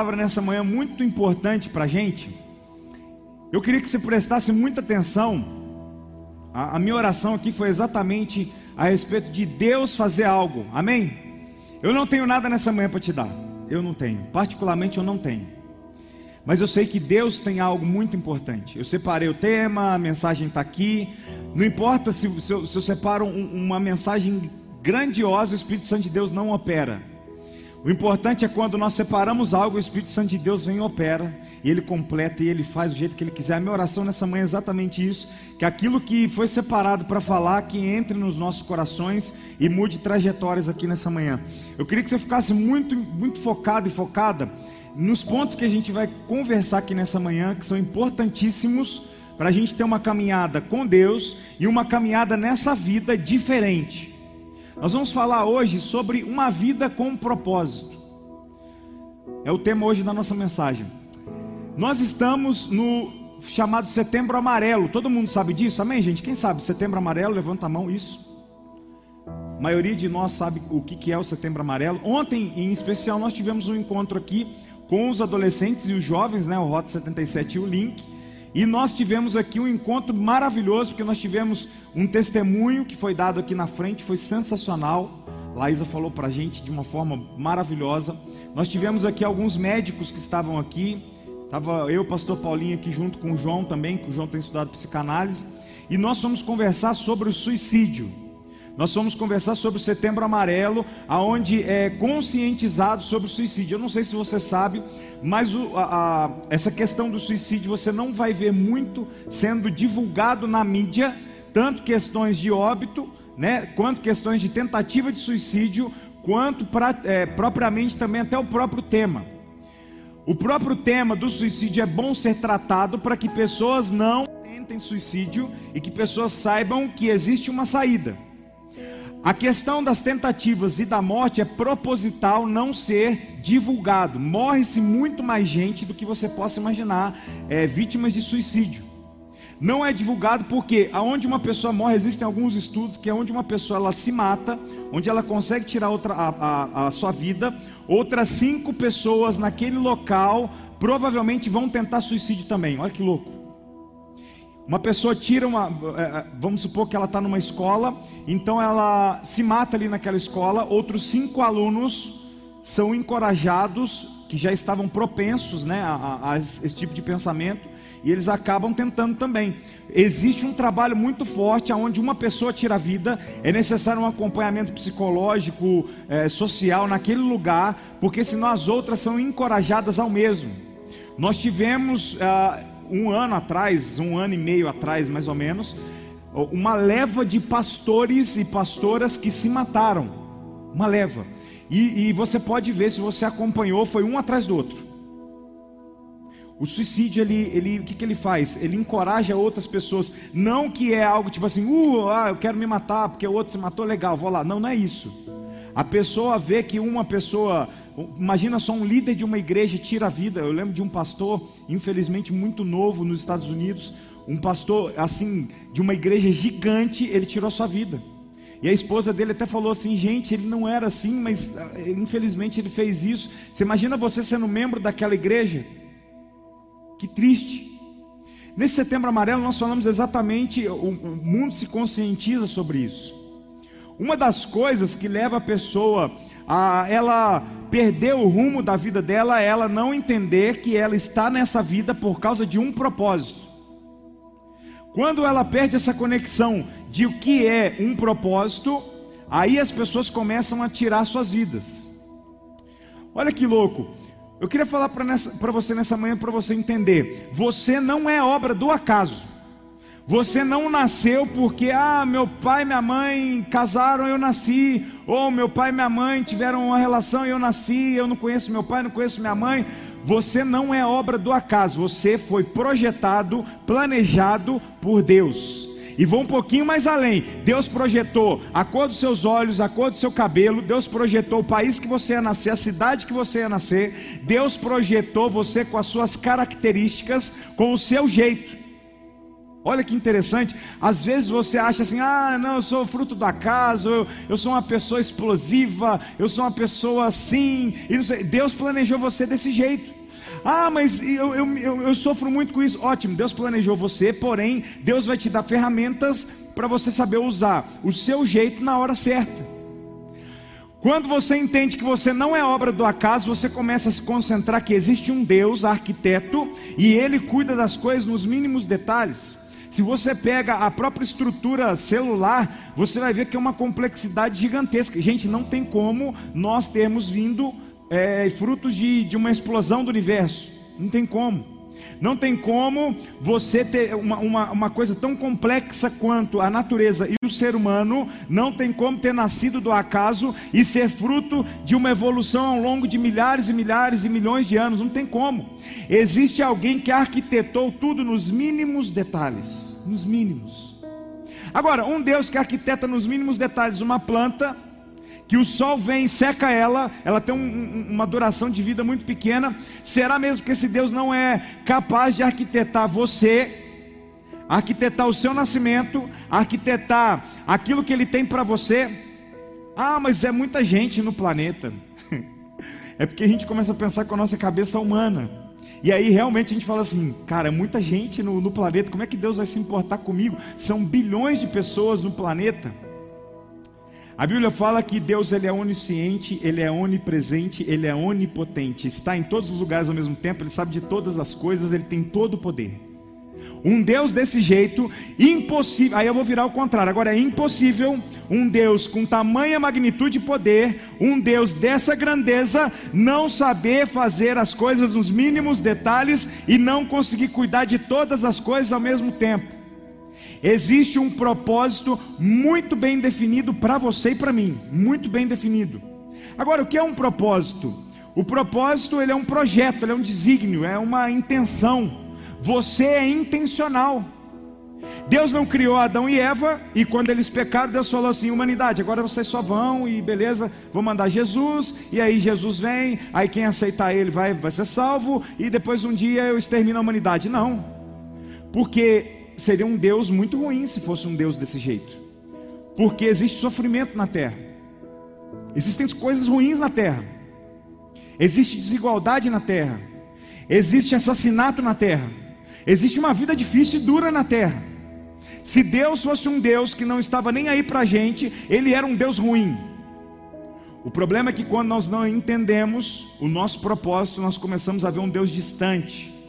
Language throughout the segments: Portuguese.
palavra nessa manhã muito importante para a gente. Eu queria que você prestasse muita atenção. A, a, minha oração aqui foi exatamente a respeito de Deus fazer algo. Amém? Eu não tenho nada nessa manhã para te dar. Eu não tenho. Particularmente eu não tenho. Mas eu sei que Deus tem algo muito importante. Eu separei o tema, a mensagem está aqui. Não importa se, se, eu, se eu separo um, uma mensagem grandiosa, o Espírito Santo de Deus não opera. O importante é quando nós separamos algo, o Espírito Santo de Deus vem e opera, e ele completa e ele faz do jeito que ele quiser. A minha oração nessa manhã é exatamente isso: que aquilo que foi separado para falar, que entre nos nossos corações e mude trajetórias aqui nessa manhã. Eu queria que você ficasse muito, muito focado e focada nos pontos que a gente vai conversar aqui nessa manhã, que são importantíssimos para a gente ter uma caminhada com Deus e uma caminhada nessa vida diferente. Nós vamos falar hoje sobre uma vida com propósito. É o tema hoje da nossa mensagem. Nós estamos no chamado Setembro Amarelo. Todo mundo sabe disso? Amém, gente? Quem sabe? Setembro Amarelo, levanta a mão, isso. A maioria de nós sabe o que é o Setembro Amarelo. Ontem, em especial, nós tivemos um encontro aqui com os adolescentes e os jovens, né? O Rota 77 e o Link. E nós tivemos aqui um encontro maravilhoso, porque nós tivemos um testemunho que foi dado aqui na frente, foi sensacional. Laísa falou para a gente de uma forma maravilhosa. Nós tivemos aqui alguns médicos que estavam aqui. Estava eu, pastor Paulinho, aqui junto com o João também, que o João tem estudado psicanálise. E nós fomos conversar sobre o suicídio. Nós vamos conversar sobre o Setembro Amarelo, aonde é conscientizado sobre o suicídio. Eu não sei se você sabe, mas o, a, a, essa questão do suicídio você não vai ver muito sendo divulgado na mídia, tanto questões de óbito, né, quanto questões de tentativa de suicídio, quanto pra, é, propriamente também até o próprio tema. O próprio tema do suicídio é bom ser tratado para que pessoas não tentem suicídio e que pessoas saibam que existe uma saída. A questão das tentativas e da morte é proposital não ser divulgado. Morre-se muito mais gente do que você possa imaginar, é, vítimas de suicídio. Não é divulgado porque aonde uma pessoa morre, existem alguns estudos que é onde uma pessoa ela se mata, onde ela consegue tirar outra, a, a, a sua vida, outras cinco pessoas naquele local provavelmente vão tentar suicídio também. Olha que louco. Uma pessoa tira uma, é, é, vamos supor que ela está numa escola, então ela se mata ali naquela escola. Outros cinco alunos são encorajados, que já estavam propensos né, a, a esse tipo de pensamento, e eles acabam tentando também. Existe um trabalho muito forte onde uma pessoa tira a vida, é necessário um acompanhamento psicológico, é, social naquele lugar, porque senão as outras são encorajadas ao mesmo. Nós tivemos. Ah, um ano atrás, um ano e meio atrás mais ou menos, uma leva de pastores e pastoras que se mataram. Uma leva. E, e, você pode ver, se você acompanhou, foi um atrás do outro. O suicídio, ele, ele, o que, que ele faz? Ele encoraja outras pessoas. Não que é algo tipo assim, uh, ah, eu quero me matar porque o outro se matou, legal, vou lá. Não, não é isso. A pessoa vê que uma pessoa Imagina só um líder de uma igreja tira a vida. Eu lembro de um pastor, infelizmente muito novo nos Estados Unidos, um pastor assim de uma igreja gigante, ele tirou a sua vida. E a esposa dele até falou assim: gente, ele não era assim, mas eh, infelizmente ele fez isso. Você imagina você sendo membro daquela igreja? Que triste. Nesse setembro amarelo nós falamos exatamente, o, o mundo se conscientiza sobre isso. Uma das coisas que leva a pessoa a ela perder o rumo da vida dela, é ela não entender que ela está nessa vida por causa de um propósito. Quando ela perde essa conexão de o que é um propósito, aí as pessoas começam a tirar suas vidas. Olha que louco. Eu queria falar para você nessa manhã para você entender. Você não é obra do acaso. Você não nasceu porque, ah, meu pai e minha mãe casaram, eu nasci. Ou meu pai e minha mãe tiveram uma relação e eu nasci. Eu não conheço meu pai, não conheço minha mãe. Você não é obra do acaso. Você foi projetado, planejado por Deus. E vou um pouquinho mais além. Deus projetou a cor dos seus olhos, a cor do seu cabelo. Deus projetou o país que você ia nascer, a cidade que você ia nascer. Deus projetou você com as suas características, com o seu jeito. Olha que interessante, às vezes você acha assim: ah, não, eu sou fruto do acaso, eu, eu sou uma pessoa explosiva, eu sou uma pessoa assim. Deus planejou você desse jeito. Ah, mas eu, eu, eu, eu sofro muito com isso. Ótimo, Deus planejou você, porém, Deus vai te dar ferramentas para você saber usar o seu jeito na hora certa. Quando você entende que você não é obra do acaso, você começa a se concentrar que existe um Deus, arquiteto, e ele cuida das coisas nos mínimos detalhes. Se você pega a própria estrutura celular, você vai ver que é uma complexidade gigantesca. Gente, não tem como nós termos vindo é, frutos de, de uma explosão do universo. Não tem como. Não tem como você ter uma, uma, uma, coisa tão complexa quanto a natureza e o ser humano, não tem como ter nascido do acaso e ser fruto de uma evolução ao longo de milhares e milhares e milhões de anos. Não tem como. Existe alguém que arquitetou tudo nos mínimos detalhes. Nos mínimos. Agora, um Deus que arquiteta nos mínimos detalhes uma planta que o sol vem seca ela, ela tem um, uma duração de vida muito pequena. Será mesmo que esse Deus não é capaz de arquitetar você, arquitetar o seu nascimento, arquitetar aquilo que ele tem para você? Ah, mas é muita gente no planeta. é porque a gente começa a pensar com a nossa cabeça humana. E aí realmente a gente fala assim, cara, é muita gente no, no planeta, como é que Deus vai se importar comigo? São bilhões de pessoas no planeta. A Bíblia fala que Deus ele é onisciente, ele é onipresente, ele é onipotente, está em todos os lugares ao mesmo tempo, ele sabe de todas as coisas, ele tem todo o poder. Um Deus desse jeito, impossível. Aí eu vou virar o contrário. Agora é impossível um Deus com tamanha magnitude e poder, um Deus dessa grandeza, não saber fazer as coisas nos mínimos detalhes e não conseguir cuidar de todas as coisas ao mesmo tempo. Existe um propósito muito bem definido para você e para mim, muito bem definido. Agora, o que é um propósito? O propósito ele é um projeto, ele é um desígnio, é uma intenção. Você é intencional. Deus não criou Adão e Eva e quando eles pecaram, Deus falou assim: humanidade, agora vocês só vão e beleza, vou mandar Jesus e aí Jesus vem, aí quem aceitar ele vai, vai ser salvo e depois um dia eu extermino a humanidade. Não, porque seria um Deus muito ruim se fosse um Deus desse jeito, porque existe sofrimento na terra, existem coisas ruins na terra, existe desigualdade na terra, existe assassinato na terra, existe uma vida difícil e dura na terra. Se Deus fosse um Deus que não estava nem aí para a gente, Ele era um Deus ruim. O problema é que quando nós não entendemos o nosso propósito, nós começamos a ver um Deus distante.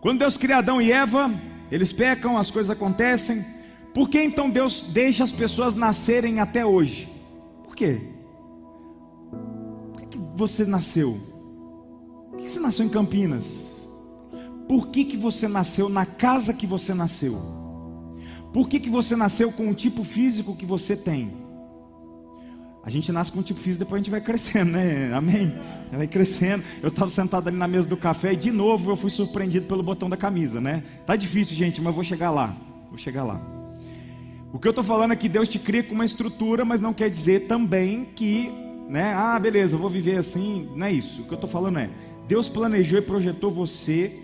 Quando Deus cria Adão e Eva, eles pecam, as coisas acontecem. Por que então Deus deixa as pessoas nascerem até hoje? Por quê? Por que, que você nasceu? Por que, que você nasceu em Campinas? Por que, que você nasceu na casa que você nasceu? Por que, que você nasceu com o tipo físico que você tem? A gente nasce com um tipo físico, depois a gente vai crescendo, né? Amém? Vai crescendo. Eu estava sentado ali na mesa do café e de novo eu fui surpreendido pelo botão da camisa, né? Tá difícil, gente, mas vou chegar lá. Vou chegar lá. O que eu estou falando é que Deus te cria com uma estrutura, mas não quer dizer também que, né? Ah, beleza, eu vou viver assim. Não é isso. O que eu estou falando é: Deus planejou e projetou você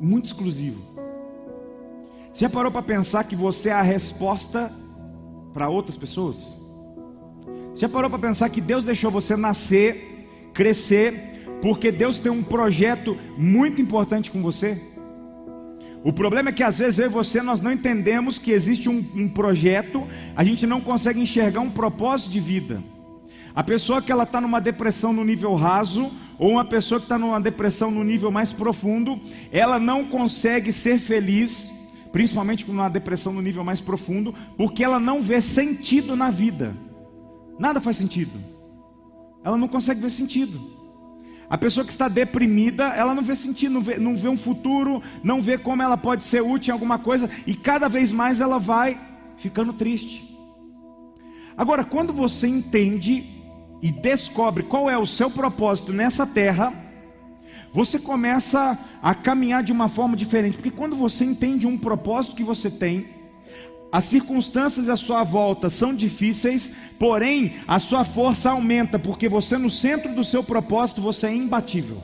muito exclusivo. Você já parou para pensar que você é a resposta para outras pessoas? Você já parou para pensar que Deus deixou você nascer, crescer, porque Deus tem um projeto muito importante com você? O problema é que às vezes eu e você nós não entendemos que existe um, um projeto, a gente não consegue enxergar um propósito de vida. A pessoa que ela está numa depressão no nível raso, ou uma pessoa que está numa depressão no nível mais profundo, ela não consegue ser feliz, principalmente numa depressão no nível mais profundo, porque ela não vê sentido na vida. Nada faz sentido. Ela não consegue ver sentido. A pessoa que está deprimida, ela não vê sentido, não vê, não vê um futuro, não vê como ela pode ser útil em alguma coisa, e cada vez mais ela vai ficando triste. Agora, quando você entende e descobre qual é o seu propósito nessa terra, você começa a caminhar de uma forma diferente, porque quando você entende um propósito que você tem, as circunstâncias à sua volta são difíceis, porém a sua força aumenta, porque você no centro do seu propósito você é imbatível.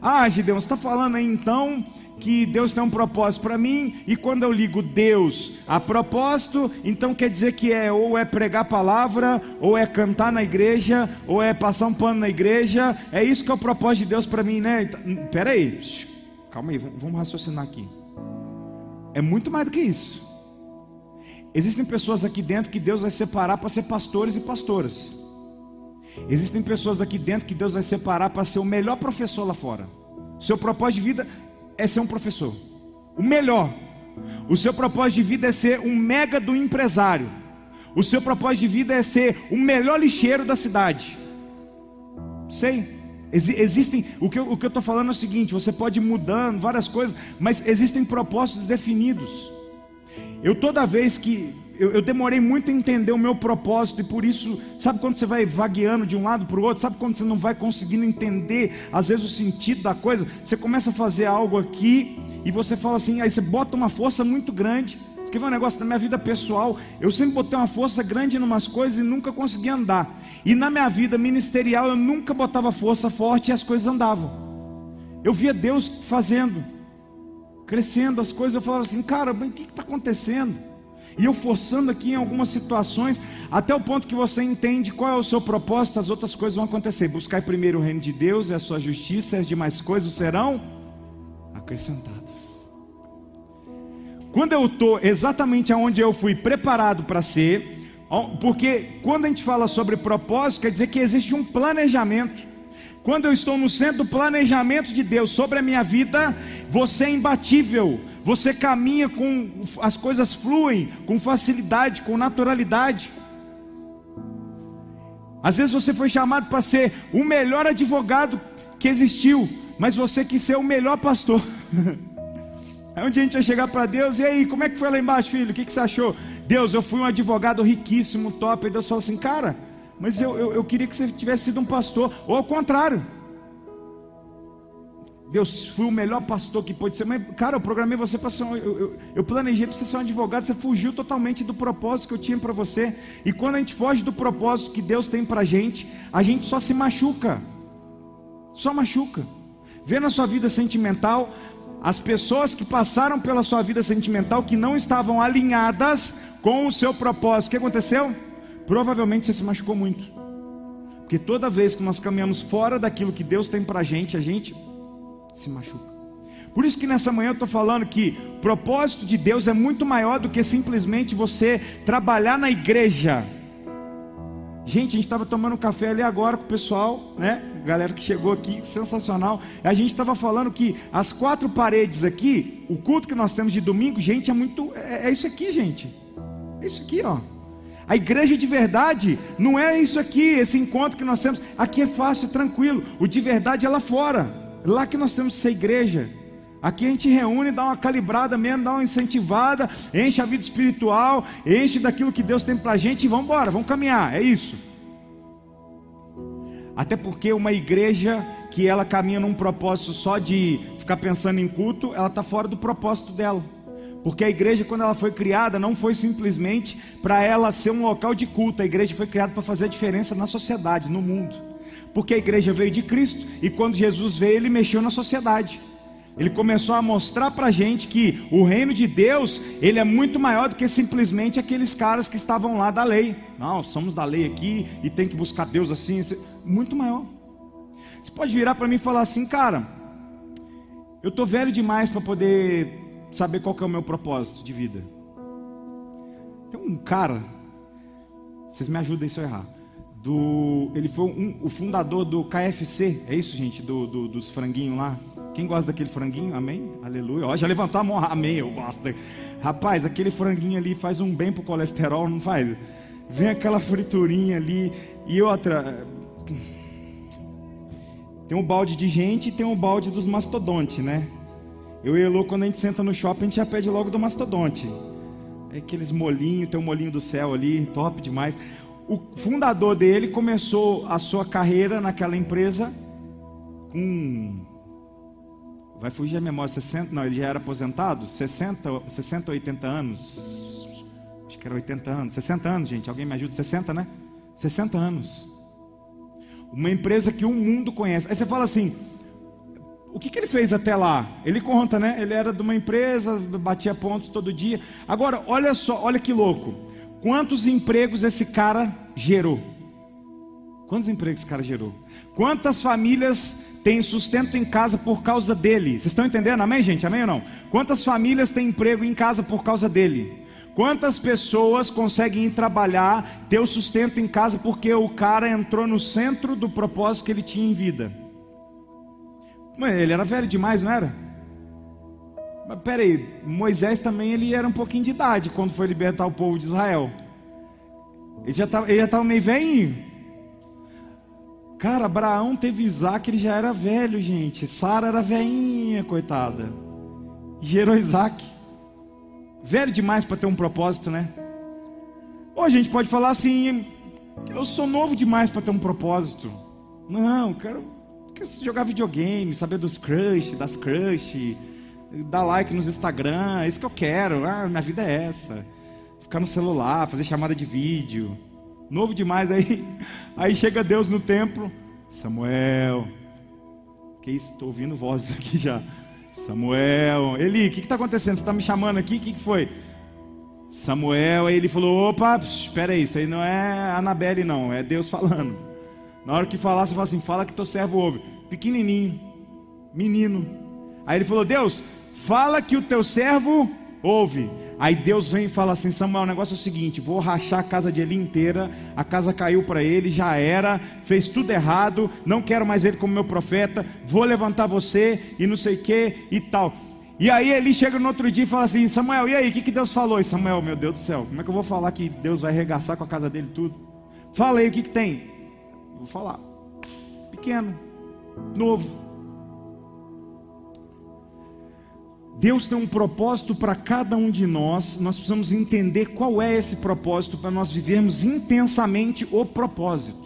Ah, Gideon, você está falando aí então que Deus tem um propósito para mim, e quando eu ligo Deus a propósito, então quer dizer que é ou é pregar a palavra, ou é cantar na igreja, ou é passar um pano na igreja, é isso que é o propósito de Deus para mim, né? Então, Pera aí, calma aí, vamos raciocinar aqui. É muito mais do que isso. Existem pessoas aqui dentro que Deus vai separar para ser pastores e pastoras. Existem pessoas aqui dentro que Deus vai separar para ser o melhor professor lá fora. Seu propósito de vida é ser um professor, o melhor. O seu propósito de vida é ser um mega do empresário. O seu propósito de vida é ser o melhor lixeiro da cidade. Sei. Ex existem, o que, eu, estou falando é o seguinte: você pode ir mudando várias coisas, mas existem propósitos definidos. Eu toda vez que eu, eu, demorei muito a entender o meu propósito, e por isso, sabe quando você vai vagueando de um lado para o outro, sabe quando você não vai conseguindo entender, às vezes, o sentido da coisa, você começa a fazer algo aqui, e você fala assim, aí você bota uma força muito grande. Quer ver um negócio na minha vida pessoal? Eu sempre botei uma força grande em umas coisas e nunca consegui andar. E na minha vida ministerial eu nunca botava força forte e as coisas andavam. Eu via Deus fazendo, crescendo as coisas, eu falava assim, cara, o que está acontecendo? E eu forçando aqui em algumas situações, até o ponto que você entende qual é o seu propósito, as outras coisas vão acontecer. Buscar primeiro o reino de Deus e a sua justiça, e as demais coisas serão acrescentadas. Quando eu estou exatamente aonde eu fui preparado para ser, porque quando a gente fala sobre propósito, quer dizer que existe um planejamento. Quando eu estou no centro do planejamento de Deus sobre a minha vida, você é imbatível, você caminha com as coisas fluem com facilidade, com naturalidade. Às vezes você foi chamado para ser o melhor advogado que existiu, mas você quis ser o melhor pastor. Um dia a gente vai chegar para Deus, e aí, como é que foi lá embaixo, filho? O que, que você achou? Deus, eu fui um advogado riquíssimo, top. Aí Deus fala assim, cara, mas eu, eu, eu queria que você tivesse sido um pastor, ou ao contrário. Deus, fui o melhor pastor que pode ser, mas cara, eu programei você para ser um, eu, eu, eu, planejei para você ser um advogado, você fugiu totalmente do propósito que eu tinha para você. E quando a gente foge do propósito que Deus tem para a gente, a gente só se machuca, só machuca. Vê na sua vida sentimental as pessoas que passaram pela sua vida sentimental que não estavam alinhadas com o seu propósito. O que aconteceu? Provavelmente você se machucou muito. Porque toda vez que nós caminhamos fora daquilo que Deus tem para a gente, a gente se machuca. Por isso que nessa manhã eu estou falando que o propósito de Deus é muito maior do que simplesmente você trabalhar na igreja. Gente, a gente estava tomando café ali agora com o pessoal, né? Galera que chegou aqui, sensacional. A gente estava falando que as quatro paredes aqui, o culto que nós temos de domingo, gente, é muito. É, é isso aqui, gente. É isso aqui, ó. A igreja de verdade não é isso aqui, esse encontro que nós temos. Aqui é fácil, tranquilo. O de verdade é lá fora. Lá que nós temos ser igreja. Aqui a gente reúne, dá uma calibrada mesmo, dá uma incentivada, enche a vida espiritual, enche daquilo que Deus tem para a gente e vamos embora, vamos caminhar, é isso. Até porque uma igreja que ela caminha num propósito só de ficar pensando em culto, ela está fora do propósito dela. Porque a igreja, quando ela foi criada, não foi simplesmente para ela ser um local de culto, a igreja foi criada para fazer a diferença na sociedade, no mundo porque a igreja veio de Cristo e quando Jesus veio, ele mexeu na sociedade. Ele começou a mostrar para a gente que o reino de Deus ele é muito maior do que simplesmente aqueles caras que estavam lá da lei. Não, somos da lei aqui e tem que buscar Deus assim, muito maior. Você pode virar para mim e falar assim, cara, eu tô velho demais para poder saber qual é o meu propósito de vida. Tem um cara, vocês me ajudem se eu errar do. Ele foi um, o fundador do KFC, é isso, gente? Do, do, dos franguinhos lá. Quem gosta daquele franguinho? Amém? Aleluia. Ó, já levantou a mão, amém, eu gosto. Rapaz, aquele franguinho ali faz um bem pro colesterol, não faz? Vem aquela friturinha ali e outra. Tem um balde de gente e tem um balde dos mastodontes, né? Eu e Elô, quando a gente senta no shopping, a gente já pede logo do mastodonte. É aqueles molinhos, tem um molinho do céu ali, top demais. O fundador dele começou a sua carreira naquela empresa com. Vai fugir a memória, 60, não, ele já era aposentado, 60, 60 80 anos. Acho que era 80 anos, 60 anos, gente, alguém me ajuda? 60, né? 60 anos. Uma empresa que o mundo conhece. Aí você fala assim: O que, que ele fez até lá? Ele conta, né? Ele era de uma empresa, batia pontos todo dia. Agora, olha só, olha que louco. Quantos empregos esse cara gerou? Quantos empregos esse cara gerou? Quantas famílias têm sustento em casa por causa dele? Vocês estão entendendo? Amém, gente? Amém ou não? Quantas famílias têm emprego em casa por causa dele? Quantas pessoas conseguem ir trabalhar, ter o sustento em casa porque o cara entrou no centro do propósito que ele tinha em vida? Mas ele era velho demais, não era? Mas peraí, Moisés também ele era um pouquinho de idade quando foi libertar o povo de Israel. Ele já estava, meio velhinho. Cara, Abraão teve Isaac, ele já era velho, gente. Sara era velhinha, coitada. Gerou Isaac velho demais para ter um propósito, né? Ou a gente pode falar assim: eu sou novo demais para ter um propósito. Não, quero, quero jogar videogame, saber dos crush, das crush, dar like nos Instagram, é isso que eu quero. Ah, minha vida é essa. Ficar no celular, fazer chamada de vídeo. Novo demais aí. Aí chega Deus no templo. Samuel. Que isso? Estou ouvindo vozes aqui já. Samuel, Eli, o que está acontecendo? Você está me chamando aqui? O que, que foi? Samuel, aí ele falou: opa, espera aí, isso aí não é Anabelle, não, é Deus falando. Na hora que falar, você fala assim: fala que teu servo ouve. Pequenininho, menino. Aí ele falou: Deus, fala que o teu servo ouve. Aí Deus vem e fala assim: Samuel, o negócio é o seguinte: vou rachar a casa de Eli inteira. A casa caiu para ele, já era, fez tudo errado. Não quero mais ele como meu profeta. Vou levantar você e não sei o que e tal. E aí Eli chega no outro dia e fala assim: Samuel, e aí, o que, que Deus falou? E Samuel, meu Deus do céu, como é que eu vou falar que Deus vai arregaçar com a casa dele tudo? Fala aí, o que, que tem? Vou falar: pequeno, novo Deus tem um propósito para cada um de nós, nós precisamos entender qual é esse propósito para nós vivermos intensamente o propósito.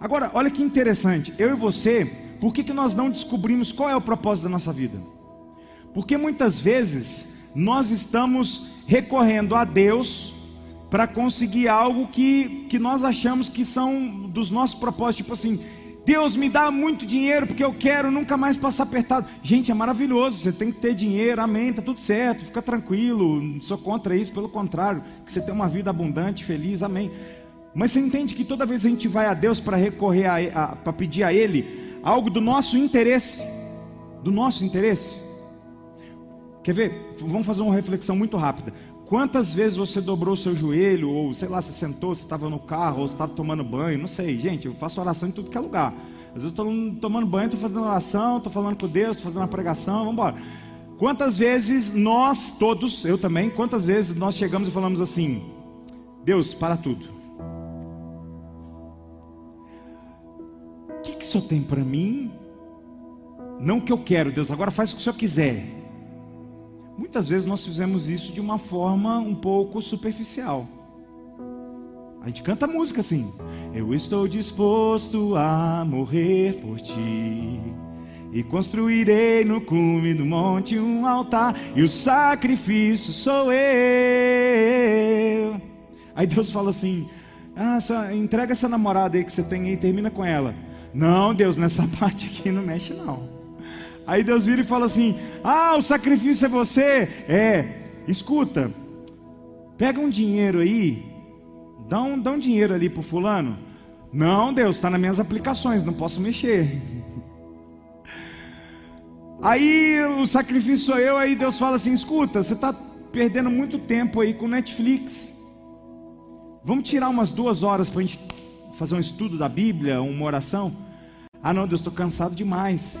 Agora, olha que interessante, eu e você, por que, que nós não descobrimos qual é o propósito da nossa vida? Porque muitas vezes nós estamos recorrendo a Deus para conseguir algo que, que nós achamos que são dos nossos propósitos, tipo assim, Deus me dá muito dinheiro porque eu quero nunca mais passar apertado. Gente, é maravilhoso, você tem que ter dinheiro, amém, tá tudo certo, fica tranquilo, não sou contra isso, pelo contrário, que você tenha uma vida abundante, feliz, amém. Mas você entende que toda vez a gente vai a Deus para recorrer a, a para pedir a Ele algo do nosso interesse, do nosso interesse. Quer ver? Vamos fazer uma reflexão muito rápida. Quantas vezes você dobrou o seu joelho, ou sei lá, você sentou, você estava no carro, ou estava tomando banho, não sei, gente, eu faço oração em tudo que é lugar. Às vezes eu estou tomando banho, estou fazendo oração, estou falando com Deus, estou fazendo uma pregação, vamos embora. Quantas vezes nós, todos, eu também, quantas vezes nós chegamos e falamos assim: Deus, para tudo. O que, que o Senhor tem para mim? Não que eu quero, Deus, agora faz o que o Senhor quiser. Muitas vezes nós fizemos isso de uma forma um pouco superficial. A gente canta música assim: Eu estou disposto a morrer por ti. E construirei no cume do monte um altar, e o sacrifício sou eu. Aí Deus fala assim: ah, essa, entrega essa namorada aí que você tem e termina com ela. Não, Deus, nessa parte aqui não mexe não. Aí Deus vira e fala assim: Ah, o sacrifício é você. É, escuta, pega um dinheiro aí, dá um, dá um dinheiro ali para fulano. Não, Deus, está nas minhas aplicações, não posso mexer. Aí o sacrifício sou eu, aí Deus fala assim: escuta, você está perdendo muito tempo aí com Netflix. Vamos tirar umas duas horas para a gente fazer um estudo da Bíblia, uma oração? Ah, não, Deus, estou cansado demais.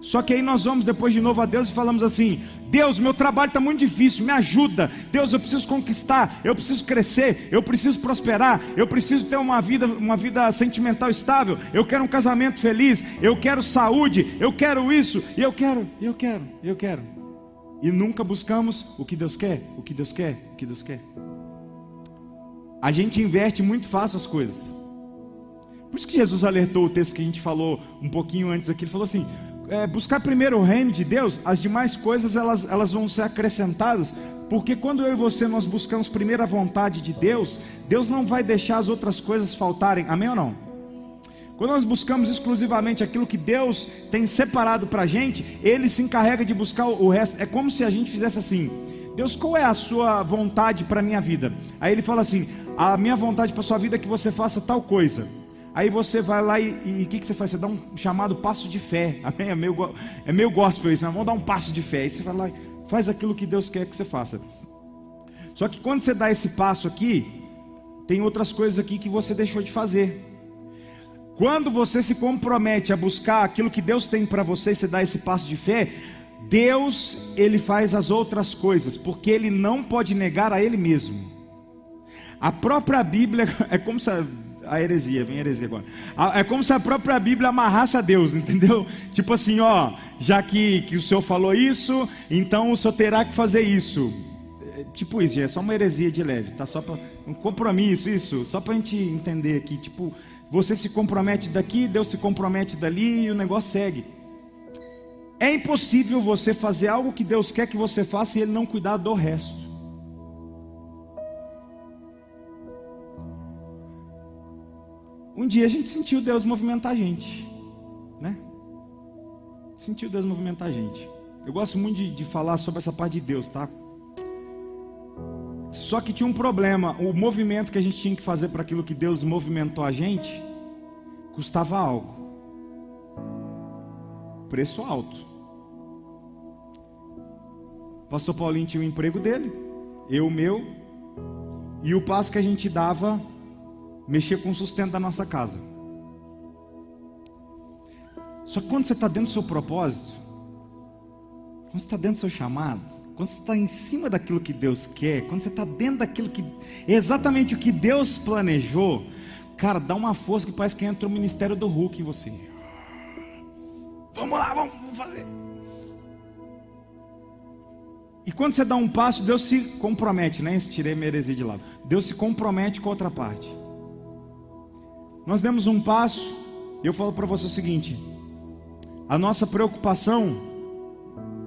Só que aí nós vamos depois de novo a Deus e falamos assim: Deus, meu trabalho está muito difícil, me ajuda. Deus, eu preciso conquistar, eu preciso crescer, eu preciso prosperar, eu preciso ter uma vida, uma vida sentimental estável. Eu quero um casamento feliz, eu quero saúde, eu quero isso, e eu quero, eu quero, eu quero. E nunca buscamos o que Deus quer, o que Deus quer, o que Deus quer. A gente inverte muito fácil as coisas. Por isso que Jesus alertou o texto que a gente falou um pouquinho antes aqui. Ele falou assim: é, buscar primeiro o reino de Deus, as demais coisas elas, elas vão ser acrescentadas, porque quando eu e você nós buscamos primeiro a vontade de Deus, Deus não vai deixar as outras coisas faltarem, amém ou não? Quando nós buscamos exclusivamente aquilo que Deus tem separado para a gente, Ele se encarrega de buscar o resto. É como se a gente fizesse assim: Deus, qual é a sua vontade para a minha vida? Aí Ele fala assim: A minha vontade para a sua vida é que você faça tal coisa. Aí você vai lá e o que, que você faz? Você dá um chamado passo de fé. Amém? É meio, é meio gospel isso. Né? Vamos dar um passo de fé. Aí você vai lá e faz aquilo que Deus quer que você faça. Só que quando você dá esse passo aqui, tem outras coisas aqui que você deixou de fazer. Quando você se compromete a buscar aquilo que Deus tem para você, você dá esse passo de fé, Deus, ele faz as outras coisas, porque ele não pode negar a ele mesmo. A própria Bíblia é como se a, heresia, vem a heresia agora. é como se a própria Bíblia amarrasse a Deus, entendeu? Tipo assim, ó, já que, que o Senhor falou isso, então o Senhor terá que fazer isso. É, tipo isso, é só uma heresia de leve, tá? Só para um compromisso, isso, só para a gente entender aqui, tipo, você se compromete daqui, Deus se compromete dali e o negócio segue. É impossível você fazer algo que Deus quer que você faça e Ele não cuidar do resto. Um dia a gente sentiu Deus movimentar a gente, né? Sentiu Deus movimentar a gente. Eu gosto muito de, de falar sobre essa parte de Deus, tá? Só que tinha um problema. O movimento que a gente tinha que fazer para aquilo que Deus movimentou a gente custava algo. Preço alto. O pastor Paulinho tinha o emprego dele, eu o meu, e o passo que a gente dava mexia com o sustento da nossa casa. Só que quando você está dentro do seu propósito, quando você está dentro do seu chamado, quando você está em cima daquilo que Deus quer, quando você está dentro daquilo que exatamente o que Deus planejou, cara, dá uma força que parece que entra o ministério do Hulk em você. Vamos lá, vamos fazer. E quando você dá um passo, Deus se compromete, né? Tirei minha de lado. Deus se compromete com outra parte. Nós demos um passo, e eu falo para você o seguinte: a nossa preocupação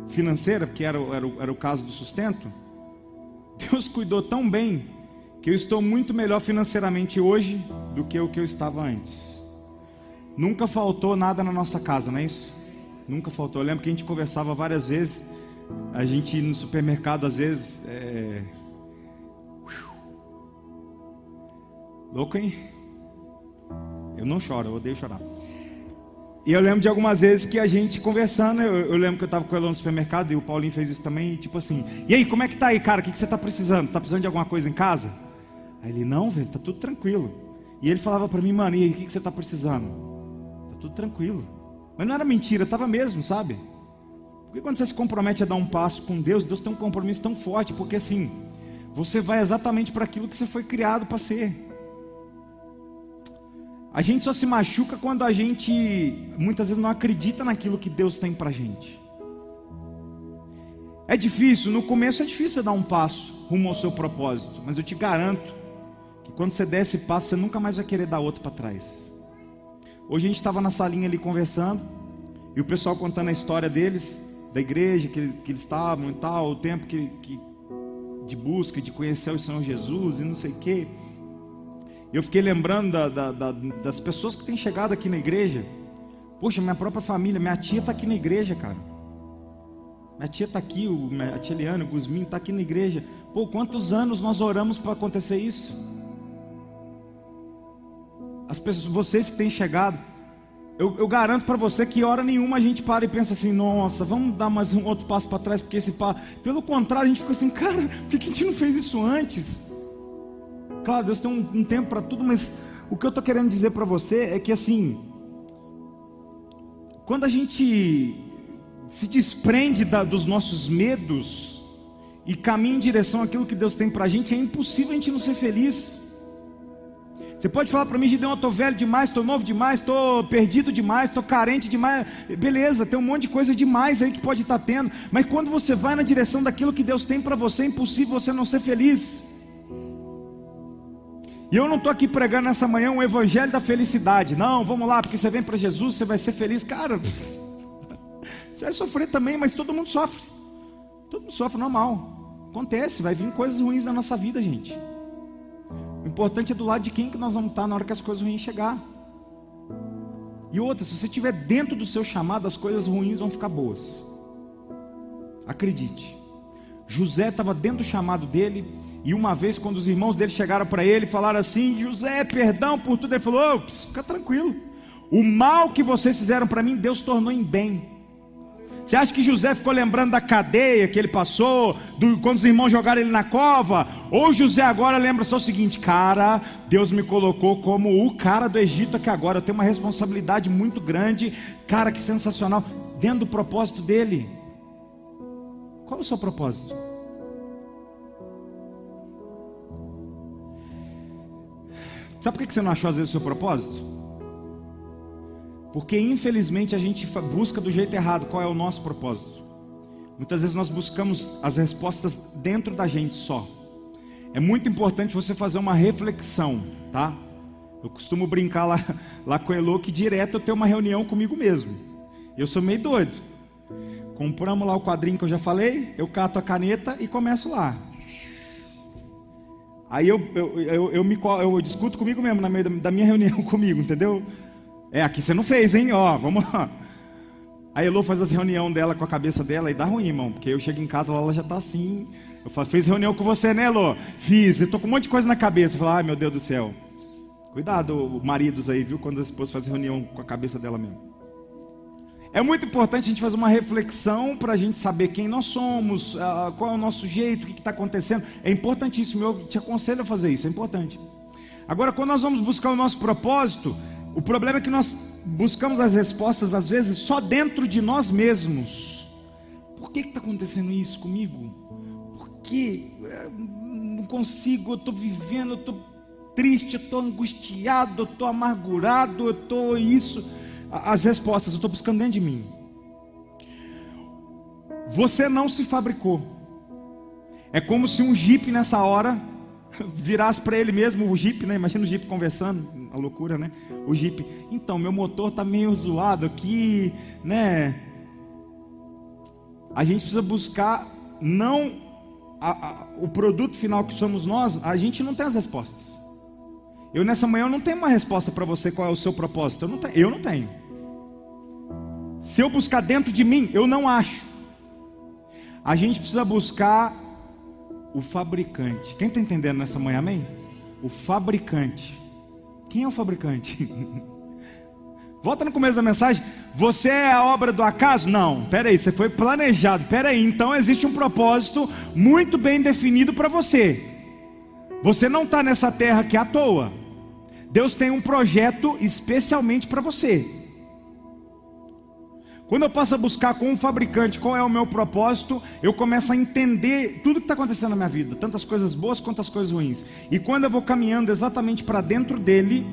financeira, que era, era, era o caso do sustento, Deus cuidou tão bem que eu estou muito melhor financeiramente hoje do que o que eu estava antes. Nunca faltou nada na nossa casa, não é isso? Nunca faltou. Eu lembro que a gente conversava várias vezes, a gente no supermercado às vezes. É... Louco, hein? Eu não choro, eu odeio chorar. E eu lembro de algumas vezes que a gente conversando, eu, eu lembro que eu estava com ela no supermercado e o Paulinho fez isso também, e tipo assim, e aí, como é que tá aí, cara? O que, que você está precisando? Está precisando de alguma coisa em casa? Aí ele, não, velho, tá tudo tranquilo. E ele falava para mim, mano, e aí, o que, que você está precisando? Tá tudo tranquilo. Mas não era mentira, estava mesmo, sabe? Porque quando você se compromete a dar um passo com Deus, Deus tem um compromisso tão forte, porque assim, você vai exatamente para aquilo que você foi criado para ser. A gente só se machuca quando a gente muitas vezes não acredita naquilo que Deus tem para gente. É difícil, no começo é difícil você dar um passo rumo ao seu propósito, mas eu te garanto que quando você der esse passo, você nunca mais vai querer dar outro para trás. Hoje a gente estava na salinha ali conversando, e o pessoal contando a história deles, da igreja que, que eles estavam e tal, o tempo que, que de busca, de conhecer o Senhor Jesus e não sei o quê. Eu fiquei lembrando da, da, da, das pessoas que têm chegado aqui na igreja. Poxa, minha própria família, minha tia está aqui na igreja, cara. Minha tia está aqui, o, a tia Eliane, o Guzminho está aqui na igreja. Pô, quantos anos nós oramos para acontecer isso? As pessoas, vocês que têm chegado, eu, eu garanto para você que hora nenhuma a gente para e pensa assim, nossa, vamos dar mais um outro passo para trás, porque esse passo. Pelo contrário, a gente fica assim, cara, por que a gente não fez isso antes? Claro, Deus tem um, um tempo para tudo, mas o que eu estou querendo dizer para você é que assim, quando a gente se desprende da, dos nossos medos e caminha em direção àquilo que Deus tem para a gente, é impossível a gente não ser feliz. Você pode falar para mim, Gideon, eu estou velho demais, estou novo demais, estou perdido demais, estou carente demais. Beleza, tem um monte de coisa demais aí que pode estar tá tendo. Mas quando você vai na direção daquilo que Deus tem para você, é impossível você não ser feliz. E eu não estou aqui pregando nessa manhã um evangelho da felicidade. Não, vamos lá, porque você vem para Jesus, você vai ser feliz. Cara, você vai sofrer também, mas todo mundo sofre. Todo mundo sofre normal. Acontece, vai vir coisas ruins na nossa vida, gente. O importante é do lado de quem que nós vamos estar na hora que as coisas ruins chegar. E outra, se você estiver dentro do seu chamado, as coisas ruins vão ficar boas. Acredite. José estava dentro do chamado dele, e uma vez, quando os irmãos dele chegaram para ele falaram assim: José, perdão por tudo, ele falou: Ops, fica tranquilo. O mal que vocês fizeram para mim, Deus tornou em bem. Você acha que José ficou lembrando da cadeia que ele passou, do, quando os irmãos jogaram ele na cova? Ou José agora lembra só o seguinte: cara, Deus me colocou como o cara do Egito aqui agora, eu tenho uma responsabilidade muito grande, cara, que sensacional, dentro do propósito dele. Qual é o seu propósito? Sabe por que você não achou às vezes o seu propósito? Porque infelizmente a gente busca do jeito errado qual é o nosso propósito. Muitas vezes nós buscamos as respostas dentro da gente só. É muito importante você fazer uma reflexão, tá? Eu costumo brincar lá, lá com o Elo que direto eu tenho uma reunião comigo mesmo. Eu sou meio doido. Compramos lá o quadrinho que eu já falei, eu cato a caneta e começo lá. Aí eu, eu, eu, eu, me, eu discuto comigo mesmo na meio da minha reunião comigo, entendeu? É, aqui você não fez, hein? Ó, vamos lá. A Elô faz as reuniões dela com a cabeça dela e dá ruim, irmão. Porque eu chego em casa, ela já está assim. Eu falo, fez reunião com você, né, Elô? Fiz, eu tô com um monte de coisa na cabeça. Eu falo, ai meu Deus do céu. Cuidado, maridos aí, viu? Quando a esposa faz reunião com a cabeça dela mesmo. É muito importante a gente fazer uma reflexão para a gente saber quem nós somos, uh, qual é o nosso jeito, o que está acontecendo. É importantíssimo, eu te aconselho a fazer isso, é importante. Agora, quando nós vamos buscar o nosso propósito, o problema é que nós buscamos as respostas, às vezes, só dentro de nós mesmos. Por que está acontecendo isso comigo? Por que não consigo? Eu estou vivendo, eu estou triste, eu estou angustiado, eu estou amargurado, eu estou isso. As respostas eu estou buscando dentro de mim. Você não se fabricou. É como se um jipe nessa hora virasse para ele mesmo o Jeep, né? Imagina o Jeep conversando, a loucura, né? O Jeep. Então, meu motor tá meio zoado aqui, né? A gente precisa buscar não a, a, o produto final que somos nós. A gente não tem as respostas. Eu nessa manhã eu não tenho uma resposta para você qual é o seu propósito. Eu não. Eu não tenho. Se eu buscar dentro de mim, eu não acho. A gente precisa buscar o fabricante. Quem está entendendo nessa manhã, amém? O fabricante. Quem é o fabricante? Volta no começo da mensagem. Você é a obra do acaso? Não, peraí, você foi planejado. Peraí, então existe um propósito muito bem definido para você. Você não está nessa terra aqui à toa. Deus tem um projeto especialmente para você. Quando eu passo a buscar com um fabricante qual é o meu propósito, eu começo a entender tudo que está acontecendo na minha vida, tantas coisas boas quanto as coisas ruins. E quando eu vou caminhando exatamente para dentro dele,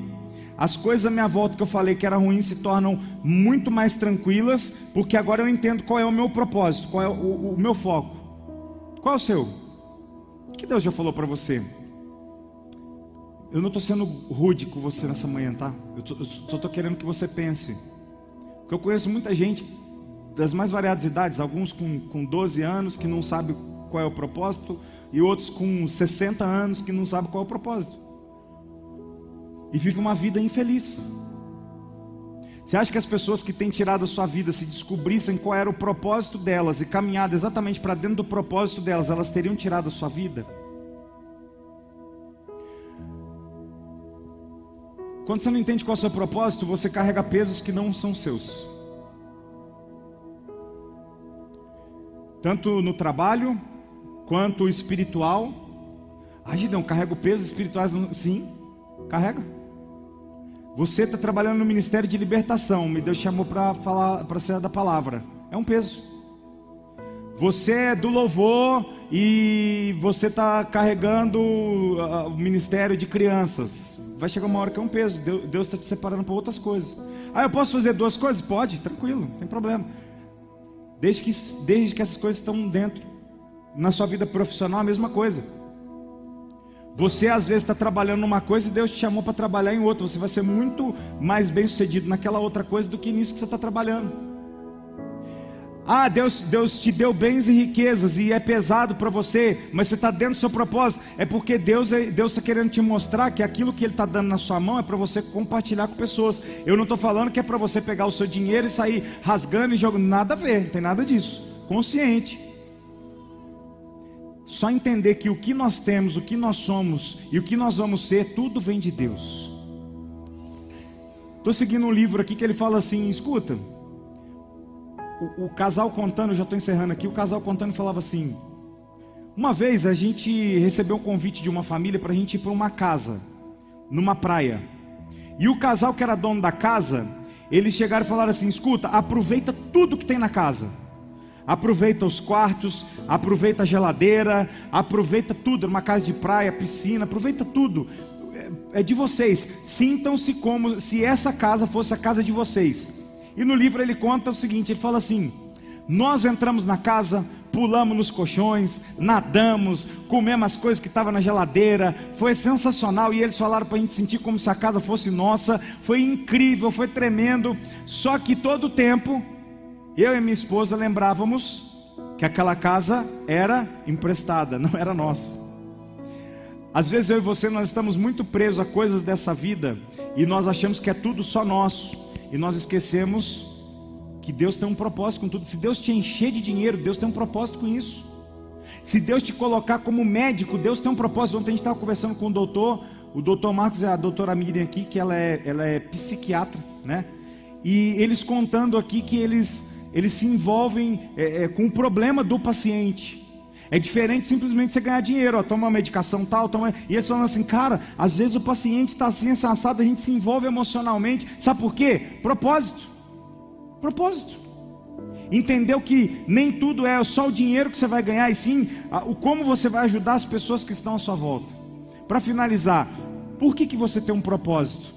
as coisas à minha volta que eu falei que era ruim se tornam muito mais tranquilas, porque agora eu entendo qual é o meu propósito, qual é o, o meu foco. Qual é o seu? O que Deus já falou para você? Eu não estou sendo rude com você nessa manhã, tá? Eu só estou querendo que você pense. Porque eu conheço muita gente das mais variadas idades, alguns com, com 12 anos que não sabe qual é o propósito, e outros com 60 anos que não sabe qual é o propósito. E vive uma vida infeliz. Você acha que as pessoas que têm tirado a sua vida, se descobrissem qual era o propósito delas e caminhado exatamente para dentro do propósito delas, elas teriam tirado a sua vida? Quando você não entende qual é o seu propósito, você carrega pesos que não são seus. Tanto no trabalho, quanto espiritual. Ah, Gideon, carrego pesos espirituais? Sim, carrega. Você está trabalhando no ministério de libertação. Me Deus chamou para falar, para ser da palavra. É um peso. Você é do louvor e você está carregando uh, o ministério de crianças. Vai chegar uma hora que é um peso. Deus está te separando para outras coisas. Ah, eu posso fazer duas coisas? Pode, tranquilo, não tem problema. Desde que, desde que essas coisas estão dentro. Na sua vida profissional, a mesma coisa. Você às vezes está trabalhando numa coisa e Deus te chamou para trabalhar em outra. Você vai ser muito mais bem sucedido naquela outra coisa do que nisso que você está trabalhando. Ah, Deus, Deus te deu bens e riquezas e é pesado para você, mas você está dentro do seu propósito. É porque Deus é, Deus está querendo te mostrar que aquilo que Ele está dando na sua mão é para você compartilhar com pessoas. Eu não estou falando que é para você pegar o seu dinheiro e sair rasgando e jogando. Nada a ver, não tem nada disso. Consciente. Só entender que o que nós temos, o que nós somos e o que nós vamos ser, tudo vem de Deus. Estou seguindo um livro aqui que ele fala assim: escuta o, o casal contando, já estou encerrando aqui, o casal contando falava assim: uma vez a gente recebeu um convite de uma família para a gente ir para uma casa, numa praia. E o casal que era dono da casa, eles chegaram e falaram assim: escuta, aproveita tudo que tem na casa. Aproveita os quartos, aproveita a geladeira, aproveita tudo, uma casa de praia, piscina, aproveita tudo. É, é de vocês. Sintam-se como se essa casa fosse a casa de vocês. E no livro ele conta o seguinte: ele fala assim: Nós entramos na casa, pulamos nos colchões, nadamos, comemos as coisas que estavam na geladeira, foi sensacional. E eles falaram para a gente sentir como se a casa fosse nossa, foi incrível, foi tremendo. Só que todo o tempo, eu e minha esposa lembrávamos que aquela casa era emprestada, não era nossa. Às vezes eu e você nós estamos muito presos a coisas dessa vida e nós achamos que é tudo só nosso. E nós esquecemos que Deus tem um propósito com tudo. Se Deus te encher de dinheiro, Deus tem um propósito com isso. Se Deus te colocar como médico, Deus tem um propósito. Ontem a gente estava conversando com o doutor, o doutor Marcos e a doutora Miriam aqui, que ela é, ela é psiquiatra, né? E eles contando aqui que eles, eles se envolvem é, é, com o problema do paciente. É diferente simplesmente você ganhar dinheiro, ó, toma uma medicação tal, toma. E eles falam assim, cara, às vezes o paciente está assim, assado, a gente se envolve emocionalmente. Sabe por quê? Propósito. Propósito. Entendeu que nem tudo é só o dinheiro que você vai ganhar, e sim o como você vai ajudar as pessoas que estão à sua volta. Para finalizar, por que, que você tem um propósito?